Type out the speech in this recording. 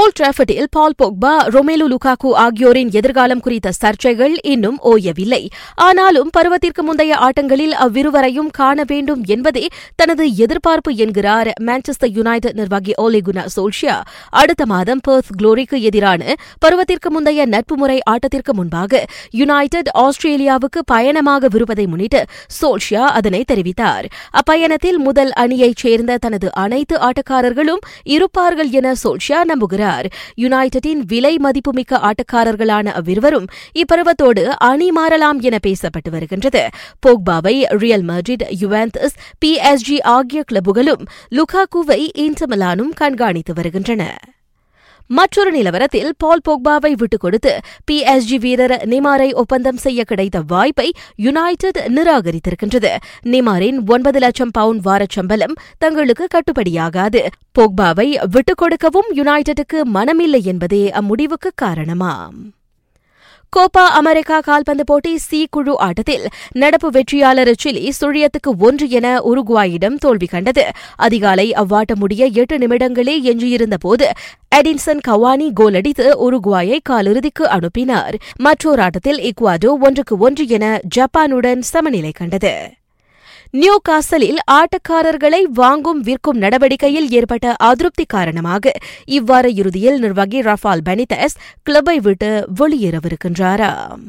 Volt டிராஃபர்டில் Paul Pogba Romelu Lukaku ஆகியோரின் எதிர்காலம் குறித்த சர்ச்சைகள் இன்னும் ஓயவில்லை. ஆனாலும் பருவத்திற்கு முந்தைய ஆட்டங்களில் அவ்விருவரையும் காண வேண்டும் என்பதே தனது எதிர்பார்ப்பு என்கிறார் மான்செஸ்டர் யுனைடெட் நிர்வாகி ஓலிகுனா சோல்ஷியா அடுத்த மாதம் பெர்த் குளோரிக்கு எதிரான பருவத்திற்கு முந்தைய நட்பு முறை ஆட்டத்திற்கு முன்பாக யுனைடெட் ஆஸ்திரேலியாவுக்கு பயணமாகவிருப்பதை முன்னிட்டு சோல்ஷியா அதனை தெரிவித்தார். அப்பயணத்தில் முதல் அணியைச் சேர்ந்த தனது அனைத்து ஆட்டக்காரர்களும் இருப்பார்கள் என சோல்ஷியா நம்புகிறார். யுனைடெடின் விலை மதிப்புமிக்க ஆட்டக்காரர்களான அவ்விருவரும் இப்பருவத்தோடு அணி மாறலாம் என பேசப்பட்டு வருகின்றது. போக்பாவை ரியல் மட்ரிட் யுவாந்தஸ் பிஎஸ்ஜி ஆகிய கிளப்புகளும் லுகாகுவை இன்டர்மிலானும் கண்காணித்து வருகின்றன. மற்றொரு நிலவரத்தில் பால் போக்பாவை விட்டுக் கொடுத்து பிஎஸ்ஜி வீரர் நிமாரை ஒப்பந்தம் செய்ய கிடைத்த வாய்ப்பை யுனைடெட் நிராகரித்திருக்கின்றது. நிமாரின் ஒன்பது லட்சம் பவுண்ட் வாரச்சம்பளம் தங்களுக்கு கட்டுப்படியாகாது. போக்பாவை விட்டுக் கொடுக்கவும் யுனைடெடுக்கு மனமில்லை என்பதே அம்முடிவுக்கு காரணமாம். கோப்பா அமெரிக்கா கால்பந்து போட்டி சி குழு ஆட்டத்தில் நடப்பு வெற்றியாளர் சிலி சுழியத்துக்கு ஒன்று என உருகுவாயிடம் தோல்வி கண்டது. அதிகாலை அவ்வாட்ட முடிய எட்டு நிமிடங்களே எஞ்சியிருந்த போது எடின்சன் கவானி கோல் அடித்து உருகுவாயை காலிறுதிக்கு அனுப்பினார். மற்றொரு ஆட்டத்தில் இக்வாடோ ஒன்றுக்கு ஒன்று என ஜப்பானுடன் சமநிலை கண்டது. நியூ காசலில் ஆட்டக்காரர்களை வாங்கும் விற்கும் நடவடிக்கையில் ஏற்பட்ட அதிருப்தி காரணமாக இவ்வார இறுதியில் நிர்வாகி ரஃபால் பெனிதஸ் கிளப்பை விட்டு வெளியேறவிருக்கின்றாராம்.